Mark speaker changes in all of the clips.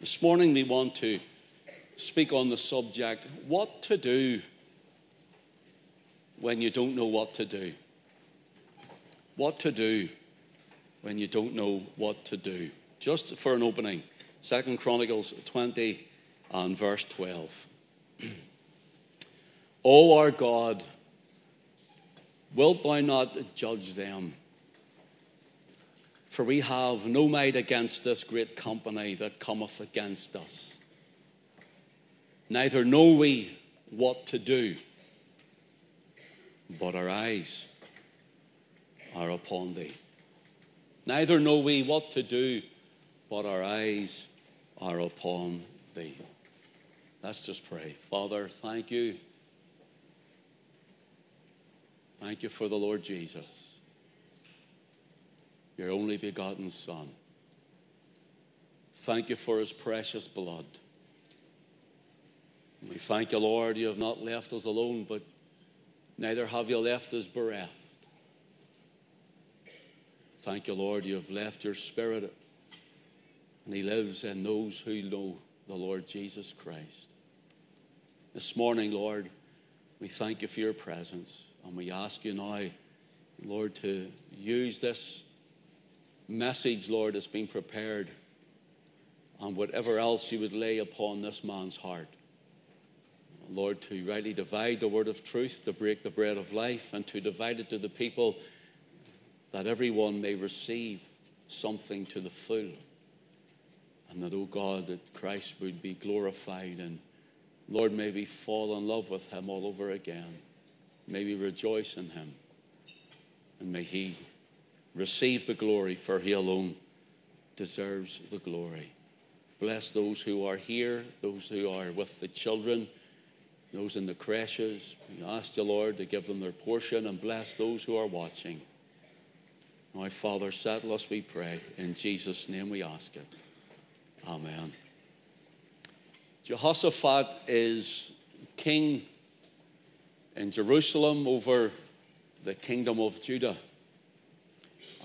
Speaker 1: This morning we want to speak on the subject what to do when you don't know what to do. What to do when you don't know what to do. Just for an opening, Second Chronicles 20 and verse 12. o our God, wilt thou not judge them? For we have no might against this great company that cometh against us. Neither know we what to do, but our eyes are upon thee. Neither know we what to do, but our eyes are upon thee. Let's just pray. Father, thank you. Thank you for the Lord Jesus, your only begotten Son. Thank you for his precious blood. And we thank you, Lord, you have not left us alone, but neither have you left us bereft. Thank you, Lord, you have left your Spirit, and He lives in those who know the Lord Jesus Christ. This morning, Lord, we thank you for your presence, and we ask you now, Lord, to use this message, Lord, that's been prepared, and whatever else you would lay upon this man's heart. Lord, to rightly divide the word of truth, to break the bread of life, and to divide it to the people that everyone may receive something to the full. And that, oh God, that Christ would be glorified and Lord, may we fall in love with him all over again. May we rejoice in him. And may he receive the glory, for he alone deserves the glory. Bless those who are here, those who are with the children, those in the creches. We ask you, Lord, to give them their portion and bless those who are watching. Now, Father, settle us, we pray. In Jesus' name we ask it. Amen. Jehoshaphat is king in Jerusalem over the kingdom of Judah.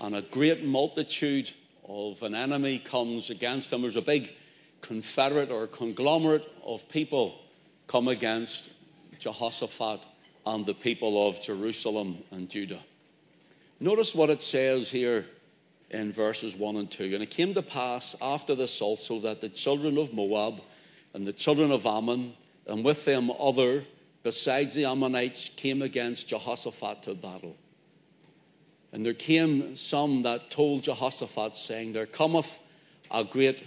Speaker 1: And a great multitude of an enemy comes against them. There's a big confederate or conglomerate of people come against Jehoshaphat and the people of Jerusalem and Judah. Notice what it says here in verses 1 and 2. And it came to pass after this also that the children of Moab and the children of Ammon, and with them other, besides the Ammonites, came against Jehoshaphat to battle. And there came some that told Jehoshaphat, saying, There cometh a great,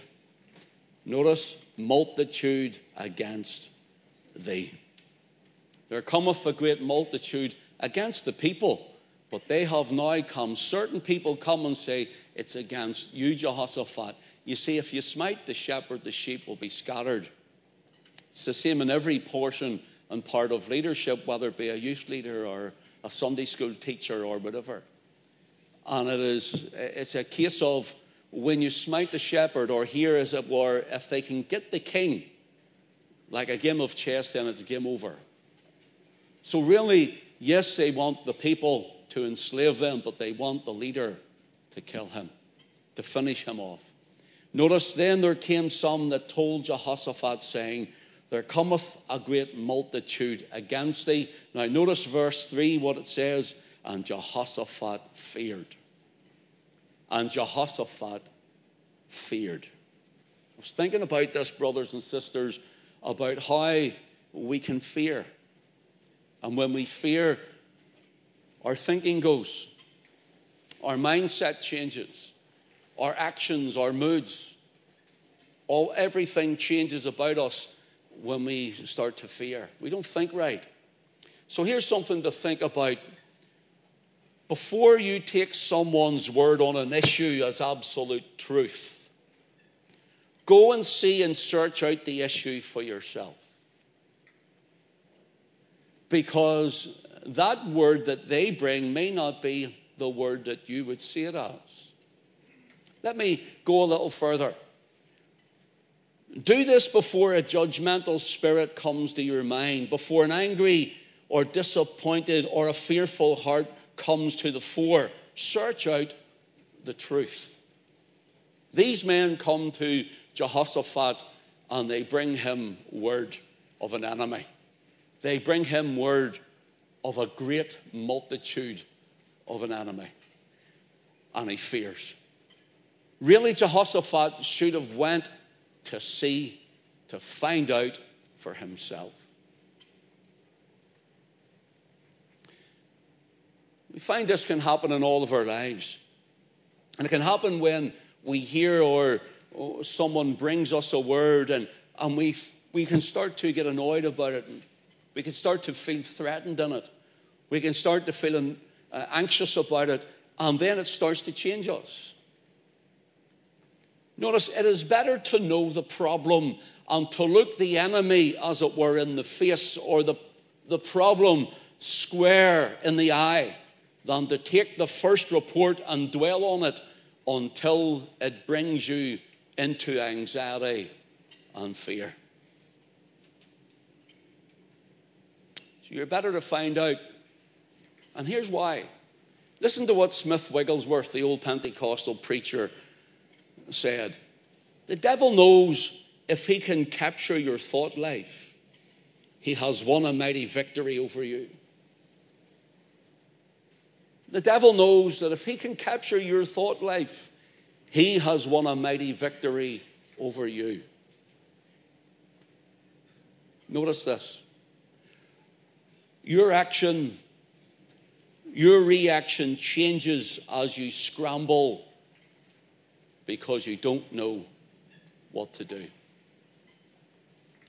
Speaker 1: notice, multitude against thee. There cometh a great multitude against the people but they have now come. Certain people come and say, It's against you, Jehoshaphat. You see, if you smite the shepherd, the sheep will be scattered. It's the same in every portion and part of leadership, whether it be a youth leader or a Sunday school teacher or whatever. And it is, it's a case of when you smite the shepherd, or here as it were, if they can get the king, like a game of chess, then it's game over. So, really, yes, they want the people to enslave them, but they want the leader to kill him, to finish him off. Notice then there came some that told Jehoshaphat, saying, There cometh a great multitude against thee. Now, notice verse 3 what it says, and Jehoshaphat feared. And Jehoshaphat feared. I was thinking about this, brothers and sisters, about how we can fear. And when we fear, our thinking goes, our mindset changes, our actions, our moods, all everything changes about us when we start to fear. We don't think right. So here's something to think about. Before you take someone's word on an issue as absolute truth, go and see and search out the issue for yourself. Because that word that they bring may not be the word that you would see it as. Let me go a little further. Do this before a judgmental spirit comes to your mind, before an angry or disappointed or a fearful heart comes to the fore. Search out the truth. These men come to Jehoshaphat and they bring him word of an enemy. They bring him word of a great multitude of an enemy. And he fears. Really, Jehoshaphat should have went to see, to find out for himself. We find this can happen in all of our lives. And it can happen when we hear or, someone brings us a word and, and we, we can start to get annoyed about it. We can start to feel threatened in it. We can start to feel uh, anxious about it. And then it starts to change us. Notice it is better to know the problem and to look the enemy, as it were, in the face or the, the problem square in the eye than to take the first report and dwell on it until it brings you into anxiety and fear. So you're better to find out. And here's why. Listen to what Smith Wigglesworth, the old Pentecostal preacher, said. The devil knows if he can capture your thought life, he has won a mighty victory over you. The devil knows that if he can capture your thought life, he has won a mighty victory over you. Notice this. Your action, your reaction changes as you scramble because you don't know what to do.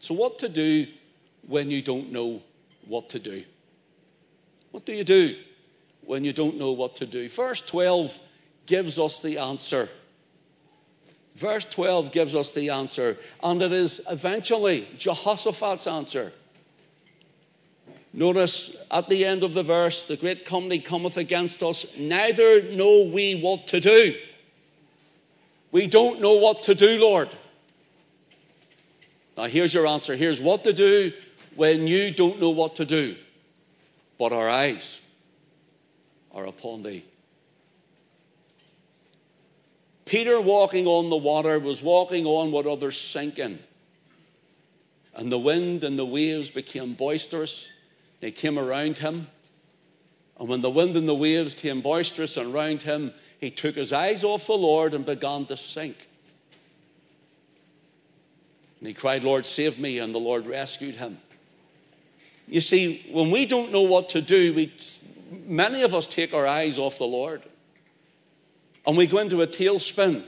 Speaker 1: So, what to do when you don't know what to do? What do you do? When you don't know what to do. Verse 12 gives us the answer. Verse 12 gives us the answer, and it is eventually Jehoshaphat's answer. Notice at the end of the verse, the great company cometh against us, neither know we what to do. We don't know what to do, Lord. Now, here's your answer. Here's what to do when you don't know what to do. But our eyes are upon thee. Peter, walking on the water, was walking on what others sink in. And the wind and the waves became boisterous. They came around him. And when the wind and the waves came boisterous around him, he took his eyes off the Lord and began to sink. And he cried, Lord, save me. And the Lord rescued him. You see, when we don't know what to do, we many of us take our eyes off the Lord and we go into a tailspin.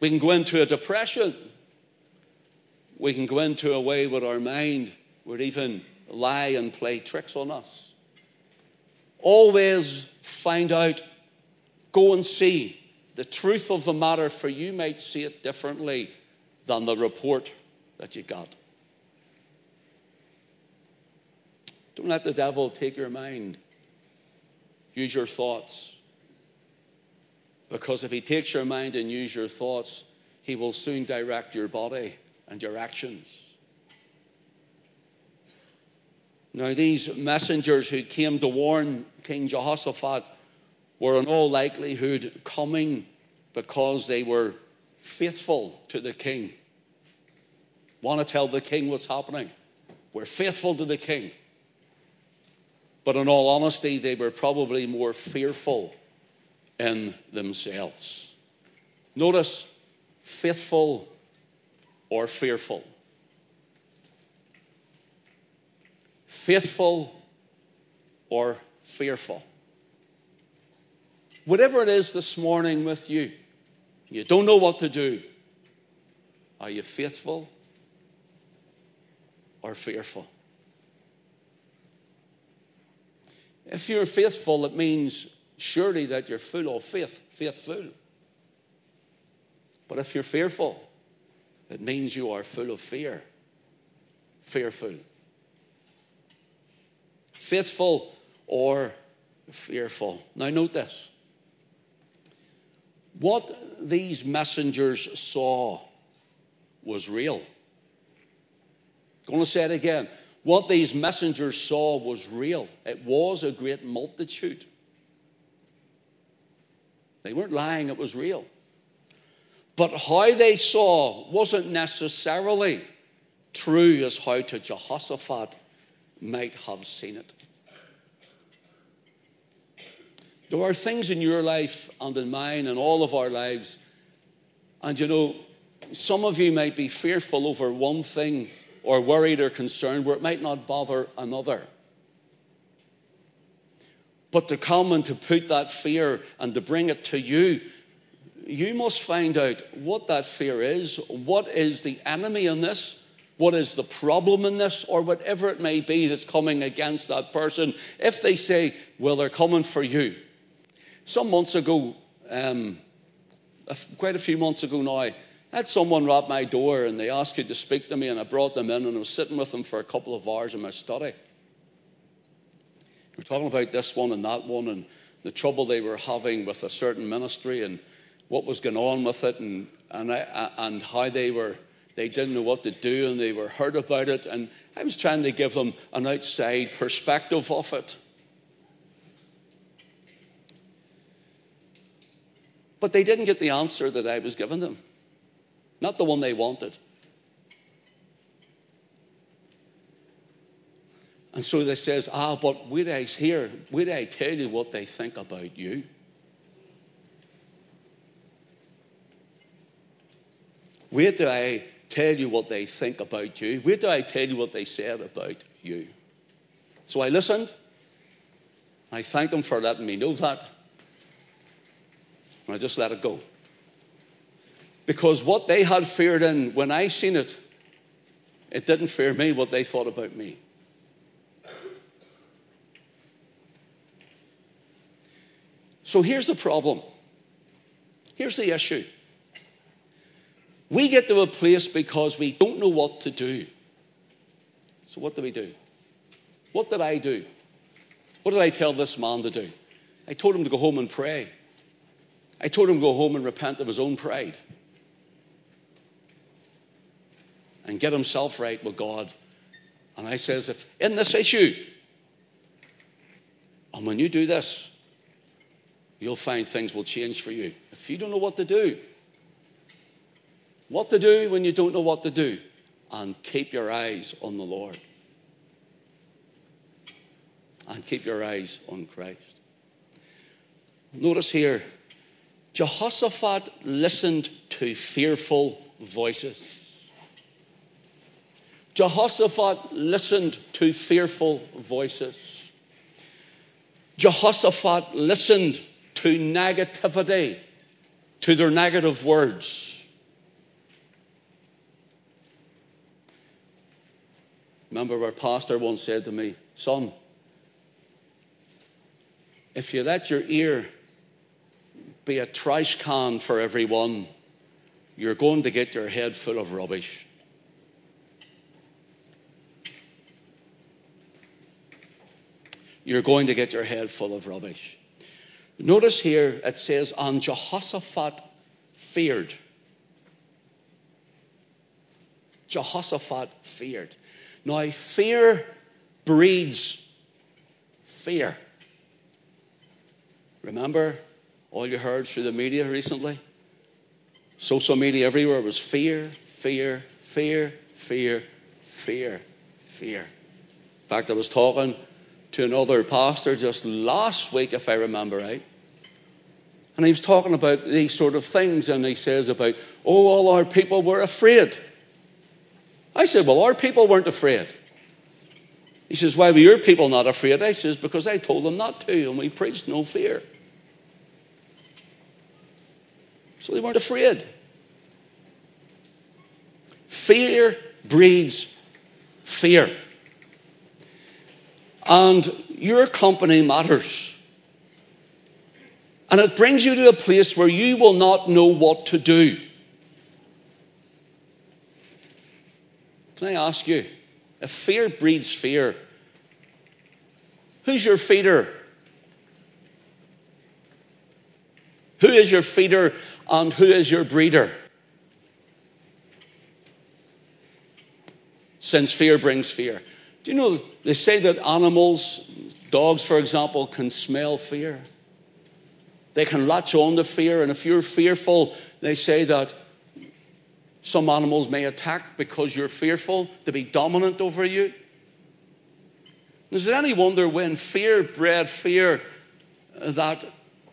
Speaker 1: We can go into a depression. We can go into a way with our mind would even lie and play tricks on us. Always find out, go and see the truth of the matter, for you might see it differently than the report that you got. Don't let the devil take your mind. Use your thoughts. Because if he takes your mind and use your thoughts, he will soon direct your body and your actions. Now, these messengers who came to warn King Jehoshaphat were in all likelihood coming because they were faithful to the king. Want to tell the king what's happening? We're faithful to the king. But in all honesty, they were probably more fearful in themselves. Notice faithful or fearful. Faithful or fearful. Whatever it is this morning with you, you don't know what to do. Are you faithful or fearful? If you're faithful, it means surely that you're full of faith, faithful. But if you're fearful, it means you are full of fear, fearful. Faithful or fearful. Now, note this. What these messengers saw was real. I'm going to say it again. What these messengers saw was real. It was a great multitude. They weren't lying, it was real. But how they saw wasn't necessarily true as how to Jehoshaphat might have seen it. There are things in your life and in mine and all of our lives, and you know, some of you might be fearful over one thing or worried or concerned where it might not bother another. But to come and to put that fear and to bring it to you, you must find out what that fear is. What is the enemy in this? What is the problem in this? Or whatever it may be that's coming against that person. If they say, well, they're coming for you. Some months ago, um, quite a few months ago now, I had someone rap my door and they asked you to speak to me, and I brought them in and I was sitting with them for a couple of hours in my study. We were talking about this one and that one and the trouble they were having with a certain ministry and what was going on with it and, and, I, and how they were they didn't know what to do and they were hurt about it and I was trying to give them an outside perspective of it. But they didn't get the answer that I was giving them. Not the one they wanted. And so they says, ah, but wait I hear, wait I tell you what they think about you. Where do I tell you what they think about you. Where do I tell you what they said about you. So I listened. I thanked them for letting me know that. And I just let it go. Because what they had feared in, when I seen it, it didn't fear me what they thought about me. So here's the problem. Here's the issue. We get to a place because we don't know what to do. So what do we do? What did I do? What did I tell this man to do? I told him to go home and pray. I told him to go home and repent of his own pride and get himself right with God. And I says, if in this issue, and when you do this, you'll find things will change for you. If you don't know what to do, what to do when you don't know what to do, and keep your eyes on the Lord. And keep your eyes on Christ. Notice here, Jehoshaphat listened to fearful voices. Jehoshaphat listened to fearful voices. Jehoshaphat listened to negativity, to their negative words. Remember, our pastor once said to me, Son, if you let your ear be a trash can for everyone, you're going to get your head full of rubbish. You're going to get your head full of rubbish. Notice here it says, And Jehoshaphat feared. Jehoshaphat feared. Now, fear breeds fear. Remember all you heard through the media recently? Social media everywhere was fear, fear, fear, fear, fear, fear. In fact, I was talking to another pastor just last week, if I remember right. And he was talking about these sort of things, and he says about, oh, all our people were afraid. I said, well, our people weren't afraid. He says, why were your people not afraid? I says, because I told them not to, and we preached no fear. So they weren't afraid. Fear breeds fear. And your company matters. And it brings you to a place where you will not know what to do. Can I ask you, if fear breeds fear, who's your feeder? Who is your feeder and who is your breeder? Since fear brings fear. Do you know they say that animals, dogs for example, can smell fear? They can latch on to fear, and if you're fearful, they say that Some animals may attack because you're fearful to be dominant over you. Is it any wonder when fear bred fear that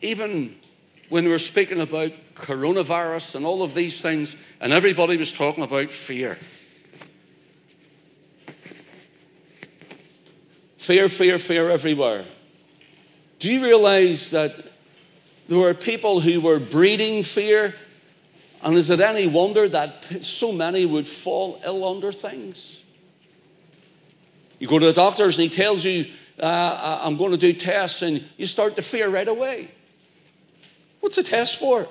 Speaker 1: even when we were speaking about coronavirus and all of these things, and everybody was talking about fear? Fear, fear, fear everywhere. Do you realize that there were people who were breeding fear? And is it any wonder that so many would fall ill under things? You go to the doctors and he tells you, uh, uh, I'm going to do tests, and you start to fear right away. What's a test for?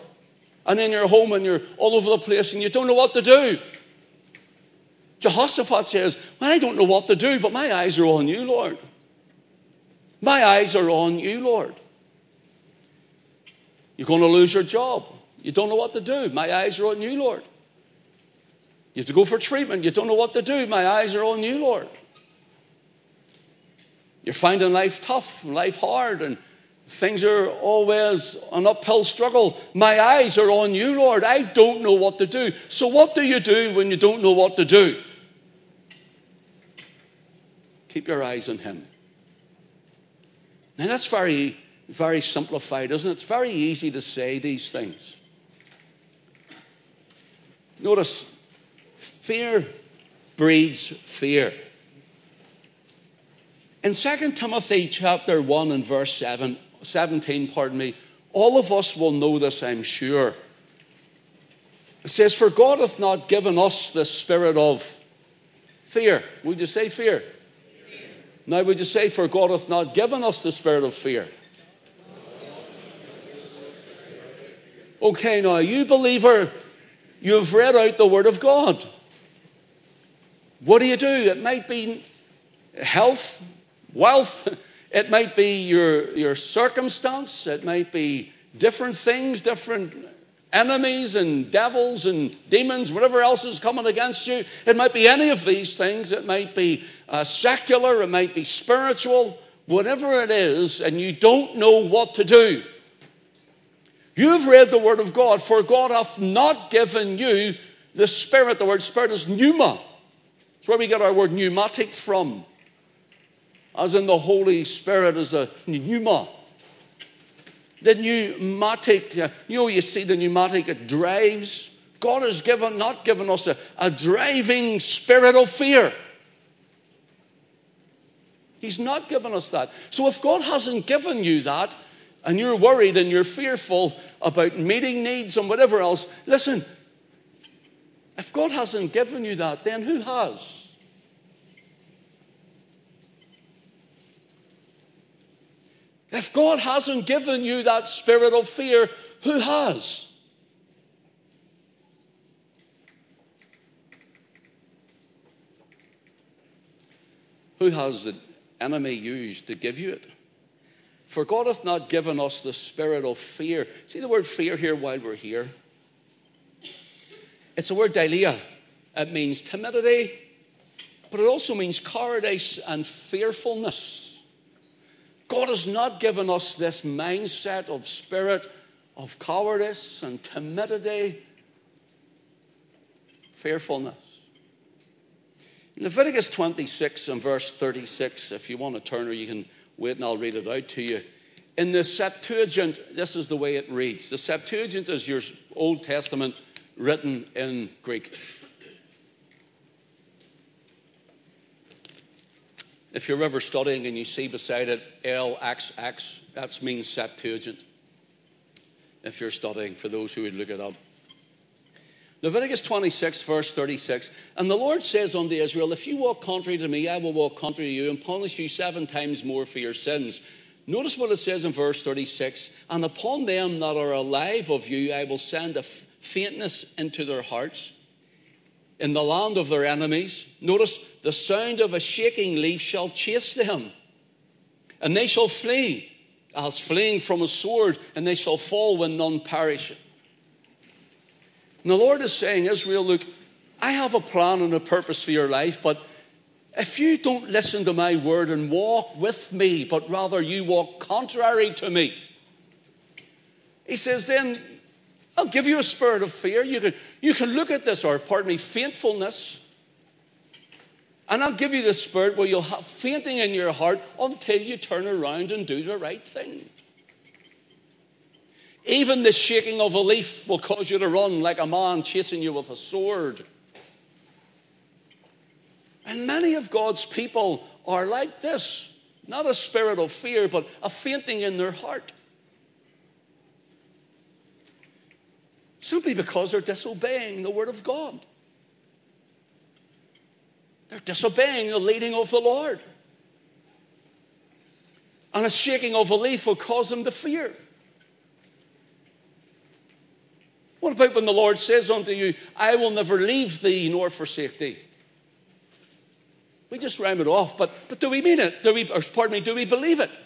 Speaker 1: And then you're home and you're all over the place and you don't know what to do. Jehoshaphat says, well, I don't know what to do, but my eyes are on you, Lord. My eyes are on you, Lord. You're going to lose your job. You don't know what to do. My eyes are on you, Lord. You have to go for treatment. You don't know what to do. My eyes are on you, Lord. You're finding life tough, life hard, and things are always an uphill struggle. My eyes are on you, Lord. I don't know what to do. So, what do you do when you don't know what to do? Keep your eyes on Him. Now, that's very, very simplified, isn't it? It's very easy to say these things. Notice, fear breeds fear. In 2 Timothy chapter 1 and verse 7, 17, pardon me, all of us will know this, I'm sure. It says, For God hath not given us the spirit of fear. Would you say fear? Now, would you say, For God hath not given us the spirit of fear? Okay, now, you believer, you've read out the Word of God. What do you do? It might be health, wealth. It might be your, your circumstance. It might be different things, different enemies and devils and demons, whatever else is coming against you. It might be any of these things. It might be uh, secular. It might be spiritual. Whatever it is, and you don't know what to do. You've read the Word of God, for God hath not given you the Spirit. The word Spirit is pneuma. It's where we get our word pneumatic from as in the Holy Spirit is a pneuma. The pneumatic, you know, you see the pneumatic, it drives. God has given, not given us a, a driving spirit of fear. He's not given us that. So if God hasn't given you that, and you're worried and you're fearful about meeting needs and whatever else, listen, if God hasn't given you that, then who has? If God hasn't given you that spirit of fear, who has? Who has the enemy used to give you it? For God hath not given us the spirit of fear. See the word fear here while we're here? It's the word deilia. It means timidity, but it also means cowardice and fearfulness. God has not given us this mindset of spirit of cowardice and timidity, fearfulness. Leviticus 26 and verse 36, if you want to turn or you can wait and I'll read it out to you. In the Septuagint, this is the way it reads. The Septuagint is your Old Testament written in Greek. If you're ever studying and you see beside it LXX, that means Septuagint. If you're studying, for those who would look it up. Leviticus 26, verse 36. And the Lord says unto Israel, If you walk contrary to me, I will walk contrary to you and punish you seven times more for your sins. Notice what it says in verse 36 And upon them that are alive of you, I will send a faintness into their hearts in the land of their enemies. Notice the sound of a shaking leaf shall chase them, and they shall flee as fleeing from a sword, and they shall fall when none perish. And the Lord is saying, Israel, look, I have a plan and a purpose for your life, but if you don't listen to my word and walk with me, but rather you walk contrary to me, he says, then I'll give you a spirit of fear. You can, you can look at this, or pardon me, faintfulness. And I'll give you the spirit where you'll have fainting in your heart until you turn around and do the right thing. Even the shaking of a leaf will cause you to run like a man chasing you with a sword. And many of God's people are like this not a spirit of fear, but a fainting in their heart. Simply because they're disobeying the Word of God. They're disobeying the leading of the Lord. And a shaking of a leaf will cause them to fear. What about when the Lord says unto you, I will never leave thee nor forsake thee? We just rhyme it off, but, but do we mean it? Do we, or pardon me, do we believe it?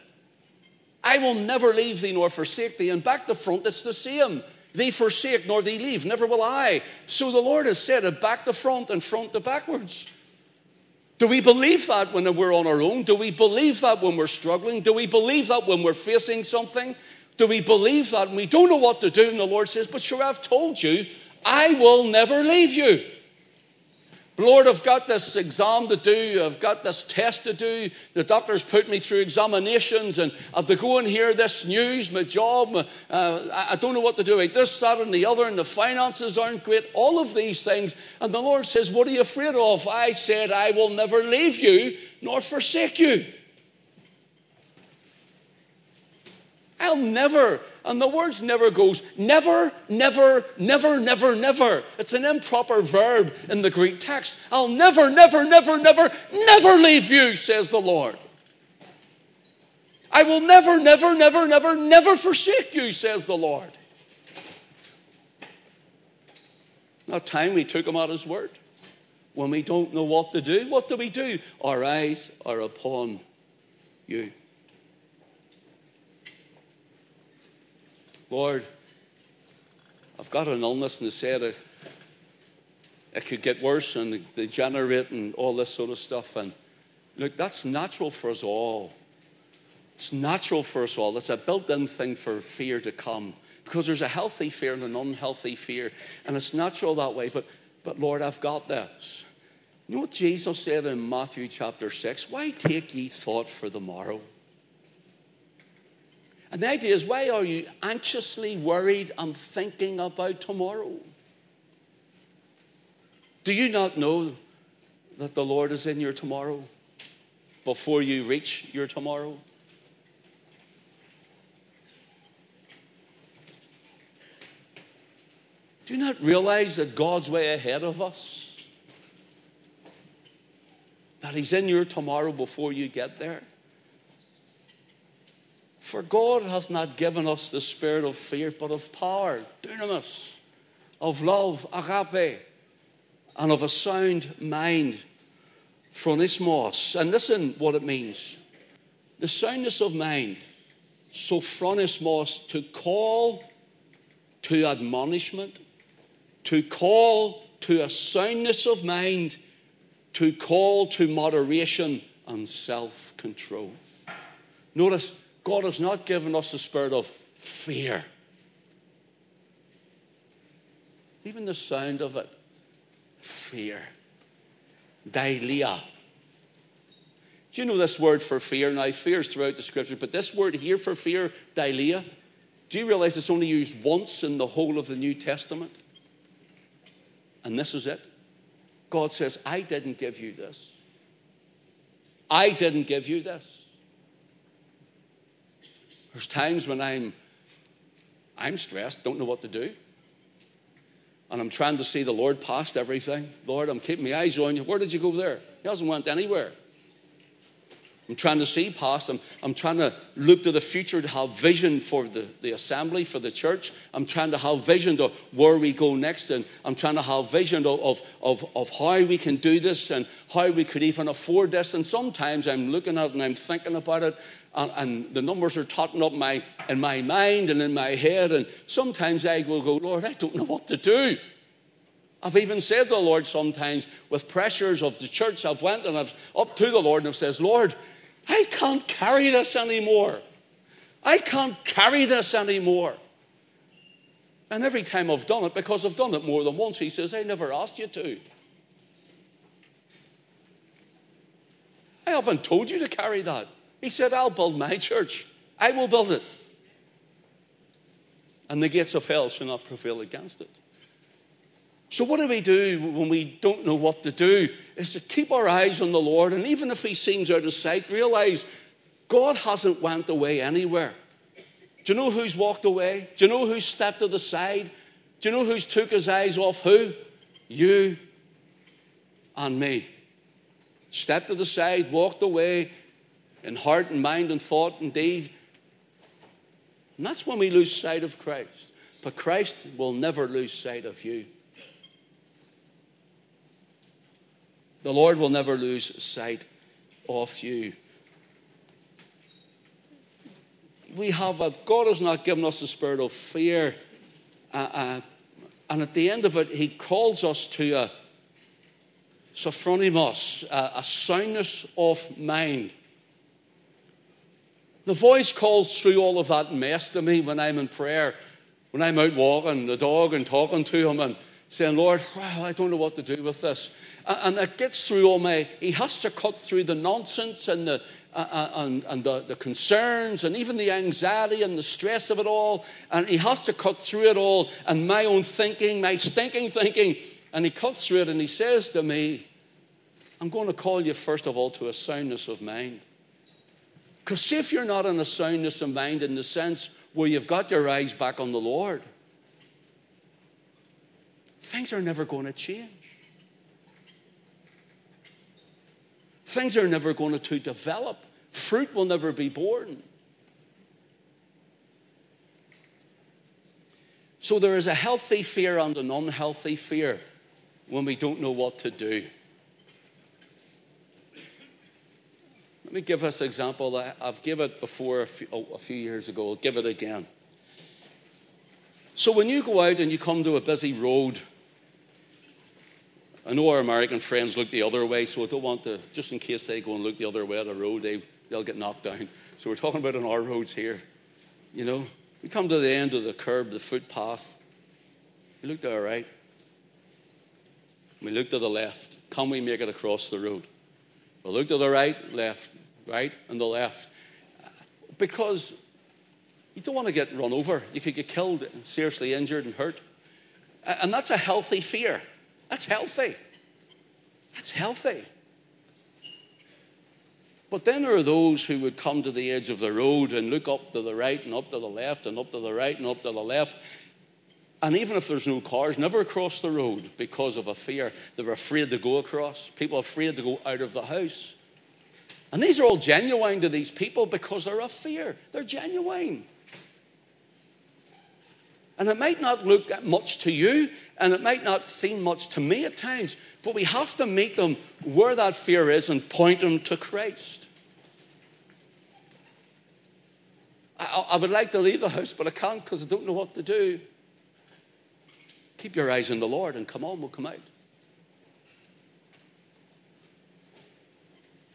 Speaker 1: I will never leave thee nor forsake thee. And back to front, it's the same. Thee forsake nor thee leave, never will I. So the Lord has said it back to front and front to backwards. Do we believe that when we're on our own? Do we believe that when we're struggling? Do we believe that when we're facing something? Do we believe that and we don't know what to do? And the Lord says, But sure, I've told you, I will never leave you. Lord, I've got this exam to do. I've got this test to do. The doctor's put me through examinations and I have to go and hear this news, my job. Uh, I don't know what to do this, that, and the other, and the finances aren't great. All of these things. And the Lord says, What are you afraid of? I said, I will never leave you nor forsake you. I'll never, and the words never goes never, never, never, never, never. It's an improper verb in the Greek text. I'll never, never, never, never, never leave you, says the Lord. I will never, never, never, never, never forsake you, says the Lord. Not time we took him at his word. When we don't know what to do, what do we do? Our eyes are upon you. Lord, I've got an illness, and they said it, it could get worse and degenerate and all this sort of stuff. And look, that's natural for us all. It's natural for us all. It's a built in thing for fear to come because there's a healthy fear and an unhealthy fear. And it's natural that way. But, but Lord, I've got this. You know what Jesus said in Matthew chapter 6? Why take ye thought for the morrow? And the idea is why are you anxiously worried and thinking about tomorrow? Do you not know that the Lord is in your tomorrow before you reach your tomorrow? Do you not realize that God's way ahead of us? That He's in your tomorrow before you get there? For God hath not given us the spirit of fear, but of power, dunamis, of love, agape, and of a sound mind, phronismos. And listen what it means. The soundness of mind. So phronismos, to call to admonishment, to call to a soundness of mind, to call to moderation and self control. Notice God has not given us a spirit of fear. Even the sound of it, fear. deilia. Do you know this word for fear? Now, fear is throughout the scripture, but this word here for fear, deilia, do you realize it's only used once in the whole of the New Testament? And this is it. God says, I didn't give you this. I didn't give you this. There's times when I'm I'm stressed, don't know what to do. And I'm trying to see the Lord past everything. Lord, I'm keeping my eyes on you. Where did you go there? He hasn't went anywhere. I'm trying to see past. I'm, I'm trying to look to the future to have vision for the, the assembly, for the church. I'm trying to have vision of where we go next. And I'm trying to have vision of, of, of how we can do this and how we could even afford this. And sometimes I'm looking at it and I'm thinking about it. And, and the numbers are totting up my, in my mind and in my head. And sometimes I will go, Lord, I don't know what to do. I've even said to the Lord sometimes with pressures of the church, I've went and I've up to the Lord and I've says, Lord, I can't carry this anymore. I can't carry this anymore. And every time I've done it, because I've done it more than once, he says, I never asked you to. I haven't told you to carry that. He said, I'll build my church. I will build it. And the gates of hell shall not prevail against it. So, what do we do when we don't know what to do? Is to keep our eyes on the Lord, and even if He seems out of sight, realize God hasn't went away anywhere. Do you know who's walked away? Do you know who's stepped to the side? Do you know who's took his eyes off who? You and me. Stepped to the side, walked away in heart and mind and thought and deed. And that's when we lose sight of Christ. But Christ will never lose sight of you. The Lord will never lose sight of you we have a God has not given us a spirit of fear. Uh, uh, and at the end of it, He calls us to a sophronismos, a, a soundness of mind. The voice calls through all of that mess to me when I'm in prayer, when I'm out walking the dog and talking to him and saying, Lord, wow, I don't know what to do with this. And it gets through all my, he has to cut through the nonsense and the, and, and the, the, concerns and even the anxiety and the stress of it all. And he has to cut through it all and my own thinking, my stinking thinking. And he cuts through it and he says to me, I'm going to call you first of all to a soundness of mind. Because if you're not in a soundness of mind in the sense where you've got your eyes back on the Lord, things are never going to change. Things are never going to develop. Fruit will never be born. So there is a healthy fear and an unhealthy fear when we don't know what to do. Let me give us an example. I've given it before a few, oh, a few years ago. I'll give it again. So when you go out and you come to a busy road I know our American friends look the other way, so I don't want to, just in case they go and look the other way at the road, they, they'll get knocked down. So we're talking about on our roads here. You know, we come to the end of the curb, the footpath. We look to our right. We look to the left. Can we make it across the road? We look to the right, left, right, and the left. Because you don't want to get run over. You could get killed, seriously injured, and hurt. And that's a healthy fear. That's healthy. That's healthy. But then there are those who would come to the edge of the road and look up to the right and up to the left and up to the right and up to the left. And even if there's no cars, never cross the road because of a fear. They're afraid to go across. People are afraid to go out of the house. And these are all genuine to these people because they're a fear. They're genuine. And it might not look much to you, and it might not seem much to me at times, but we have to meet them where that fear is and point them to Christ. I, I would like to leave the house, but I can't because I don't know what to do. Keep your eyes on the Lord and come on, we'll come out.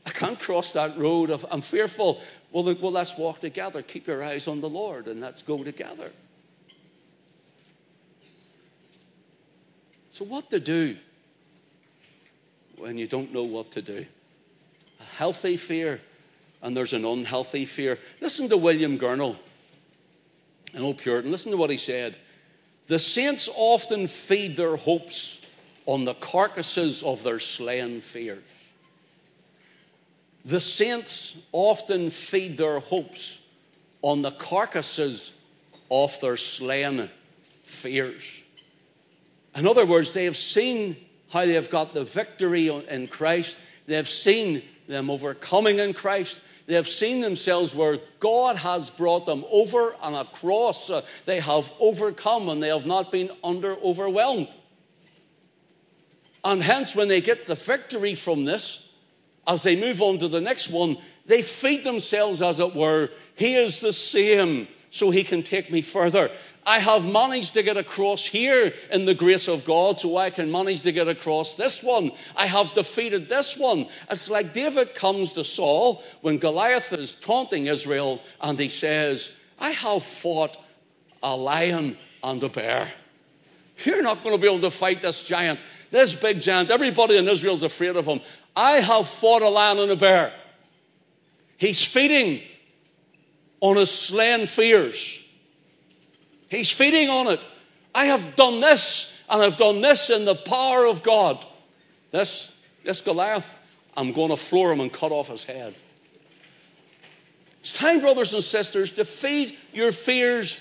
Speaker 1: I can't cross that road of I'm fearful. Well, well, let's walk together. Keep your eyes on the Lord and let's go together. So, what to do when you don't know what to do? A healthy fear, and there's an unhealthy fear. Listen to William Gurnall, an old Puritan. Listen to what he said. The saints often feed their hopes on the carcasses of their slain fears. The saints often feed their hopes on the carcasses of their slain fears. In other words, they have seen how they have got the victory in Christ. They have seen them overcoming in Christ. They have seen themselves where God has brought them over and across. They have overcome and they have not been under overwhelmed. And hence, when they get the victory from this, as they move on to the next one, they feed themselves, as it were. He is the same, so he can take me further. I have managed to get across here in the grace of God, so I can manage to get across this one. I have defeated this one. It's like David comes to Saul when Goliath is taunting Israel, and he says, I have fought a lion and a bear. You're not going to be able to fight this giant, this big giant. Everybody in Israel is afraid of him. I have fought a lion and a bear. He's feeding on his slain fears. He's feeding on it. I have done this, and I've done this in the power of God. This, this Goliath, I'm going to floor him and cut off his head. It's time, brothers and sisters, to feed your fears,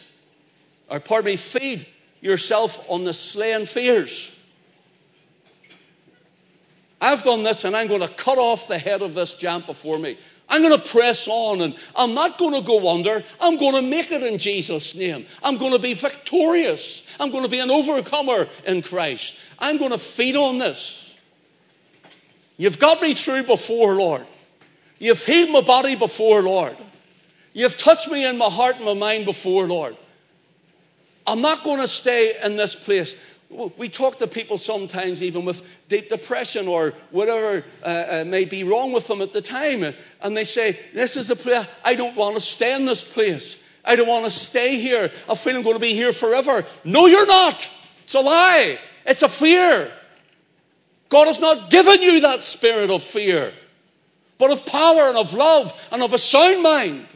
Speaker 1: or pardon me, feed yourself on the slain fears. I've done this and I'm going to cut off the head of this giant before me. I'm going to press on and I'm not going to go under. I'm going to make it in Jesus' name. I'm going to be victorious. I'm going to be an overcomer in Christ. I'm going to feed on this. You've got me through before, Lord. You've healed my body before, Lord. You've touched me in my heart and my mind before, Lord. I'm not going to stay in this place. We talk to people sometimes, even with deep depression or whatever uh, uh, may be wrong with them at the time, and they say, This is the place, I don't want to stay in this place. I don't want to stay here. I feel I'm going to be here forever. No, you're not. It's a lie. It's a fear. God has not given you that spirit of fear, but of power and of love and of a sound mind.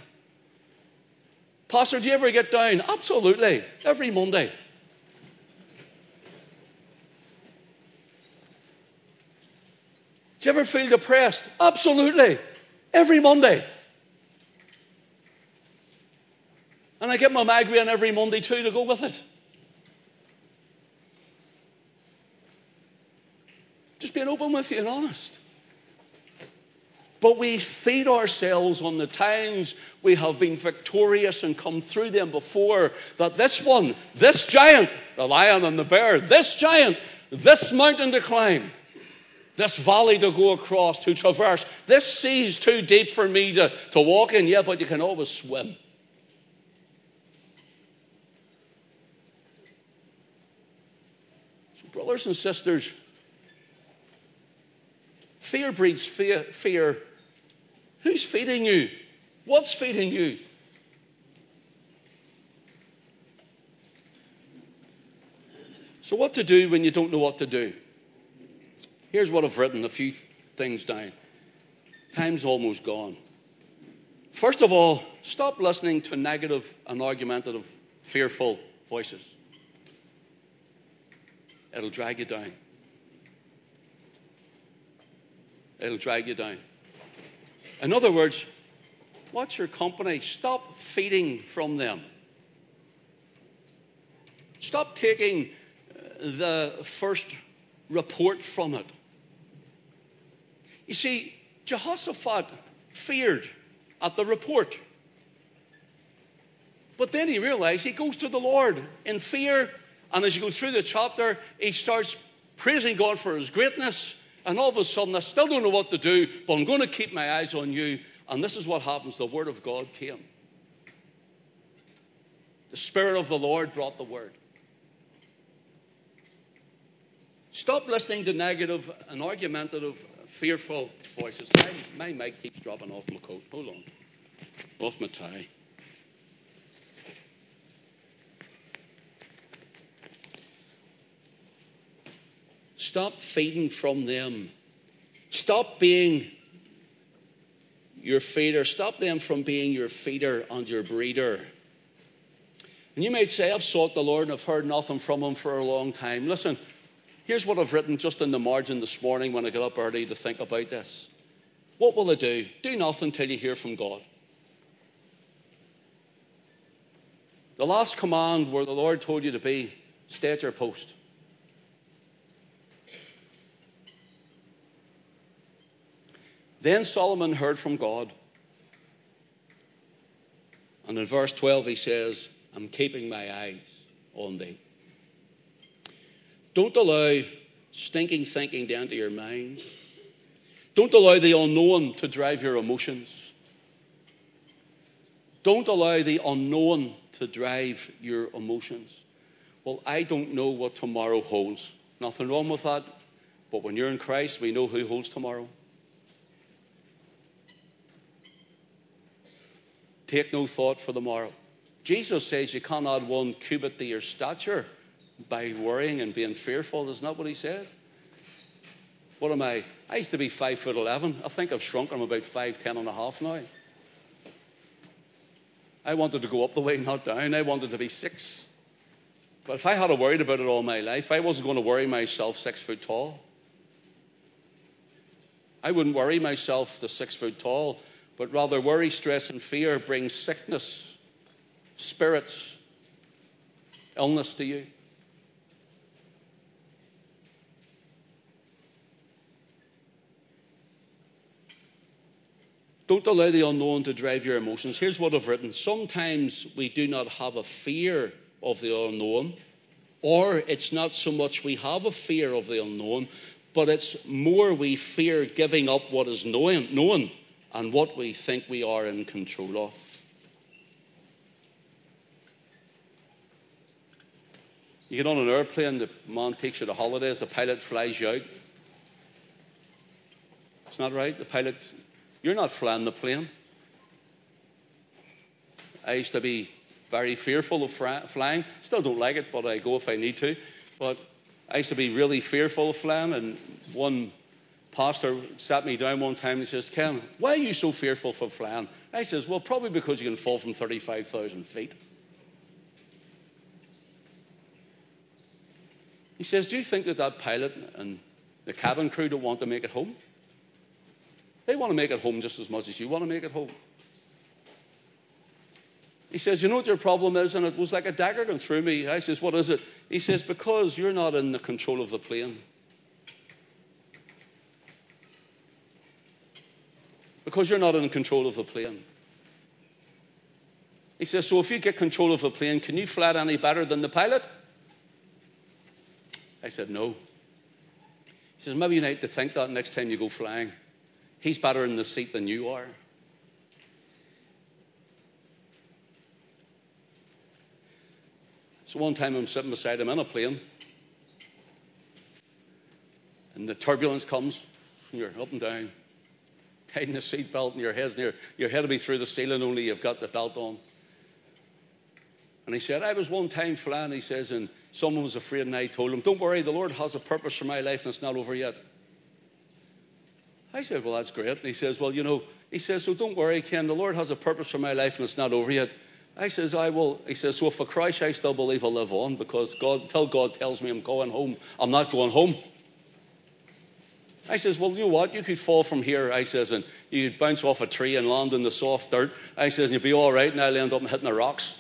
Speaker 1: Pastor, do you ever get down? Absolutely. Every Monday. Do you ever feel depressed? Absolutely. Every Monday. And I get my migraine every Monday too to go with it. Just being open with you and honest. But we feed ourselves on the times we have been victorious and come through them before. That this one, this giant, the lion and the bear, this giant, this mountain to climb, this valley to go across, to traverse, this sea is too deep for me to, to walk in. Yeah, but you can always swim. So, brothers and sisters, fear breeds fear. fear Who's feeding you? What's feeding you? So, what to do when you don't know what to do? Here's what I've written a few things down. Time's almost gone. First of all, stop listening to negative and argumentative, fearful voices. It'll drag you down. It'll drag you down. In other words, what's your company? Stop feeding from them. Stop taking uh, the first report from it. You see, Jehoshaphat feared at the report. But then he realized he goes to the Lord in fear. And as you go through the chapter, he starts praising God for his greatness and all of a sudden, I still don't know what to do, but I'm going to keep my eyes on you. And this is what happens the Word of God came. The Spirit of the Lord brought the Word. Stop listening to negative and argumentative, fearful voices. My, my mic keeps dropping off my coat. Hold on. Off my tie. Stop feeding from them. Stop being your feeder. Stop them from being your feeder and your breeder. And you might say, I've sought the Lord and I've heard nothing from him for a long time. Listen, here's what I've written just in the margin this morning when I got up early to think about this. What will I do? Do nothing till you hear from God. The last command where the Lord told you to be, stay at your post. Then Solomon heard from God. And in verse 12, he says, I'm keeping my eyes on thee. Don't allow stinking thinking down to your mind. Don't allow the unknown to drive your emotions. Don't allow the unknown to drive your emotions. Well, I don't know what tomorrow holds. Nothing wrong with that. But when you're in Christ, we know who holds tomorrow. Take no thought for the morrow. Jesus says you can't add one cubit to your stature by worrying and being fearful. Isn't that what he said? What am I? I used to be five foot eleven. I think I've shrunk. I'm about five ten and a half now. I wanted to go up the way, not down. I wanted to be six. But if I had worried about it all my life, I wasn't going to worry myself six foot tall. I wouldn't worry myself to six foot tall, but rather worry, stress, and fear brings sickness, spirits, illness to you. Don't allow the unknown to drive your emotions. Here's what I've written. Sometimes we do not have a fear of the unknown, or it's not so much we have a fear of the unknown, but it's more we fear giving up what is known, known and what we think we are in control of. You get on an airplane, the man takes you to holidays, the pilot flies you out. It's not right. The pilot you're not flying the plane. I used to be very fearful of flying. Still don't like it, but I go if I need to. But I used to be really fearful of flying, and one pastor sat me down one time and says, Ken, why are you so fearful for flying? I says, Well, probably because you can fall from 35,000 feet. He says, Do you think that that pilot and the cabin crew don't want to make it home? They want to make it home just as much as you want to make it home. He says, You know what your problem is? And it was like a dagger going through me. I says, What is it? He says, Because you're not in the control of the plane. Because you're not in control of the plane. He says, So if you get control of the plane, can you fly it any better than the pilot? I said, No. He says, Maybe you need to think that next time you go flying. He's better in the seat than you are. So one time I'm sitting beside him in a plane, and the turbulence comes, and you're up and down, tighten the seat belt, and your head's near your head will be through the ceiling, only you've got the belt on. And he said, I was one time flying, he says, and someone was afraid, and I told him, Don't worry, the Lord has a purpose for my life, and it's not over yet. I said, Well, that's great. And he says, Well, you know, he says, So don't worry, Ken, the Lord has a purpose for my life and it's not over yet. I says, I will. He says, So if for Christ, I still believe I'll live on because God, until God tells me I'm going home, I'm not going home. I says, Well, you know what? You could fall from here, I says, and you'd bounce off a tree and land in the soft dirt. I says, and you'd be all right, and I'll end up hitting the rocks.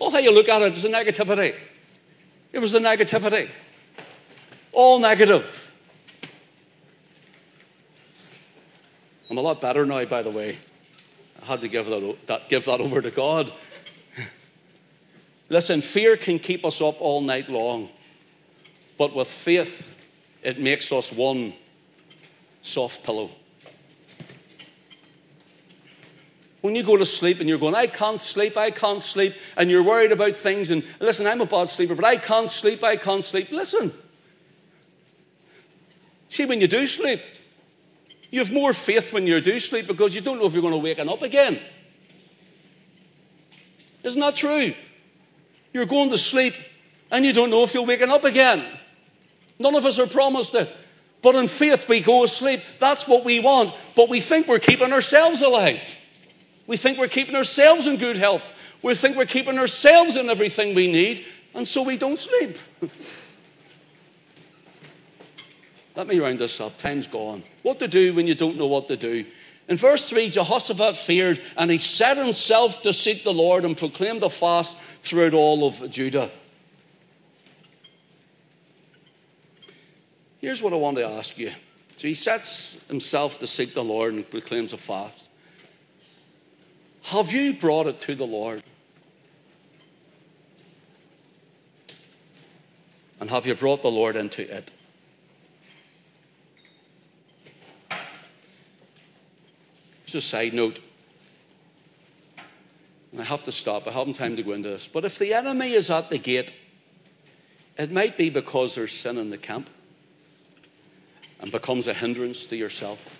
Speaker 1: Well, how you look at it, it's a negativity. It was a negativity. All negative. I'm a lot better now, by the way. I had to give that, that, give that over to God. Listen, fear can keep us up all night long, but with faith, it makes us one soft pillow. When you go to sleep and you're going, I can't sleep, I can't sleep, and you're worried about things, and listen, I'm a bad sleeper, but I can't sleep, I can't sleep. Listen. See, when you do sleep, you have more faith when you do sleep because you don't know if you're going to wake up again. Isn't that true? You're going to sleep and you don't know if you're waking up again. None of us are promised it. But in faith, we go to sleep. That's what we want. But we think we're keeping ourselves alive. We think we're keeping ourselves in good health. We think we're keeping ourselves in everything we need. And so we don't sleep. Let me round this up. Time's gone. What to do when you don't know what to do. In verse 3, Jehoshaphat feared, and he set himself to seek the Lord and proclaimed a fast throughout all of Judah. Here's what I want to ask you. So he sets himself to seek the Lord and proclaims a fast. Have you brought it to the Lord? And have you brought the Lord into it? Just a side note. And I have to stop. I haven't time to go into this. But if the enemy is at the gate, it might be because there's sin in the camp and becomes a hindrance to yourself.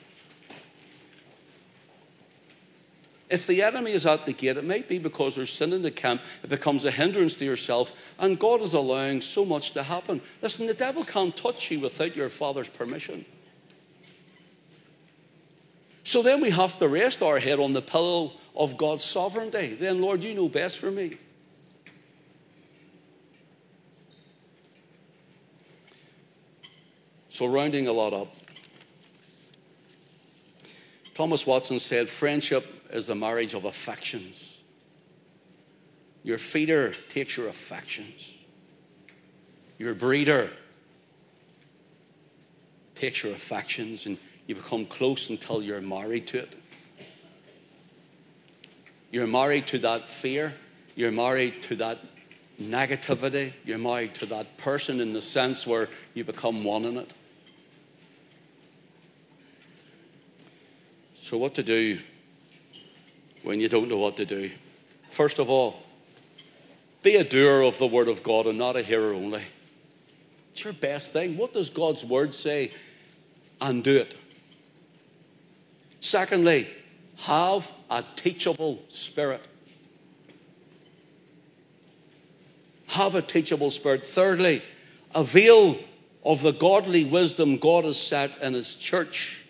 Speaker 1: If the enemy is at the gate, it might be because there's sin in the camp. It becomes a hindrance to yourself, and God is allowing so much to happen. Listen, the devil can't touch you without your father's permission. So then we have to rest our head on the pillow of God's sovereignty. Then, Lord, you know best for me. So, rounding a lot up, Thomas Watson said, Friendship is the marriage of affections. Your feeder takes your affections, your breeder takes your affections, and you become close until you're married to it. You're married to that fear, you're married to that negativity, you're married to that person in the sense where you become one in it. So, what to do when you don't know what to do? First of all, be a doer of the Word of God and not a hearer only. It's your best thing. What does God's Word say? And do it. Secondly, have a teachable spirit. Have a teachable spirit. Thirdly, avail of the godly wisdom God has set in His church.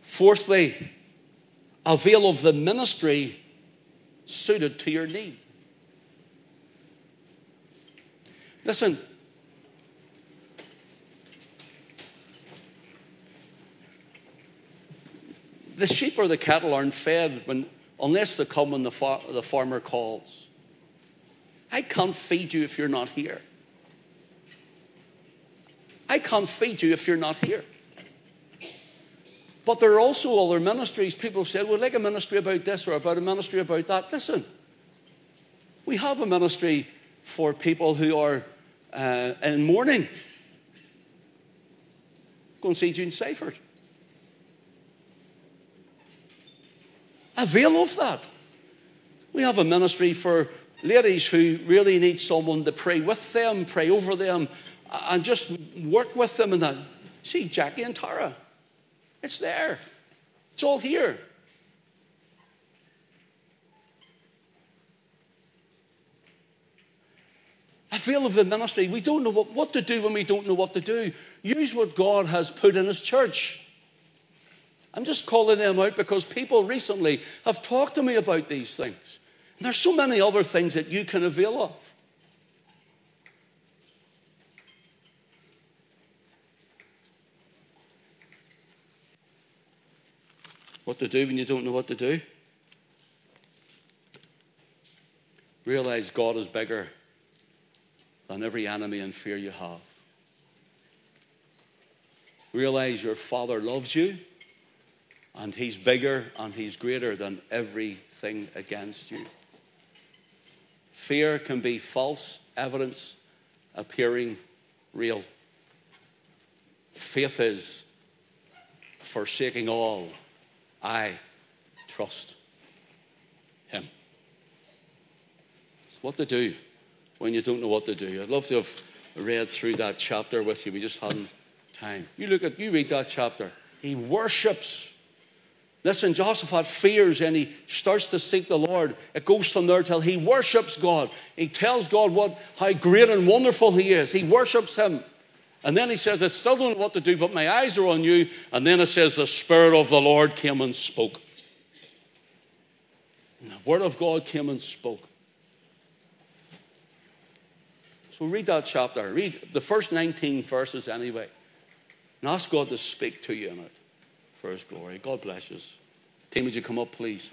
Speaker 1: Fourthly, avail of the ministry suited to your need. Listen, the sheep or the cattle aren't fed when, unless they come when the, far, the farmer calls. I can't feed you if you're not here. I can't feed you if you're not here. But there are also other ministries. People said, we'd like a ministry about this or about a ministry about that. Listen, we have a ministry for people who are uh, in mourning. Go and see June Seifert. Avail of that. We have a ministry for ladies who really need someone to pray with them, pray over them, and just work with them. And that. See, Jackie and Tara. It's there. It's all here. Feel of the ministry. We don't know what, what to do when we don't know what to do. Use what God has put in His church. I'm just calling them out because people recently have talked to me about these things. And there's so many other things that you can avail of. what to do when you don't know what to do. Realize God is bigger than every enemy and fear you have. Realize your Father loves you and He's bigger and He's greater than everything against you. Fear can be false evidence appearing real. Faith is forsaking all I trust Him. What to do when you don't know what to do. I'd love to have read through that chapter with you. We just hadn't time. You look at, you read that chapter. He worships. Listen, Jehoshaphat fears and he starts to seek the Lord. It goes from there till he worships God. He tells God what how great and wonderful he is. He worships him. And then he says, I still don't know what to do, but my eyes are on you. And then it says, the Spirit of the Lord came and spoke. And the Word of God came and spoke. So read that chapter. Read the first 19 verses anyway. And ask God to speak to you in it for His glory. God bless you. Team, would you come up, please?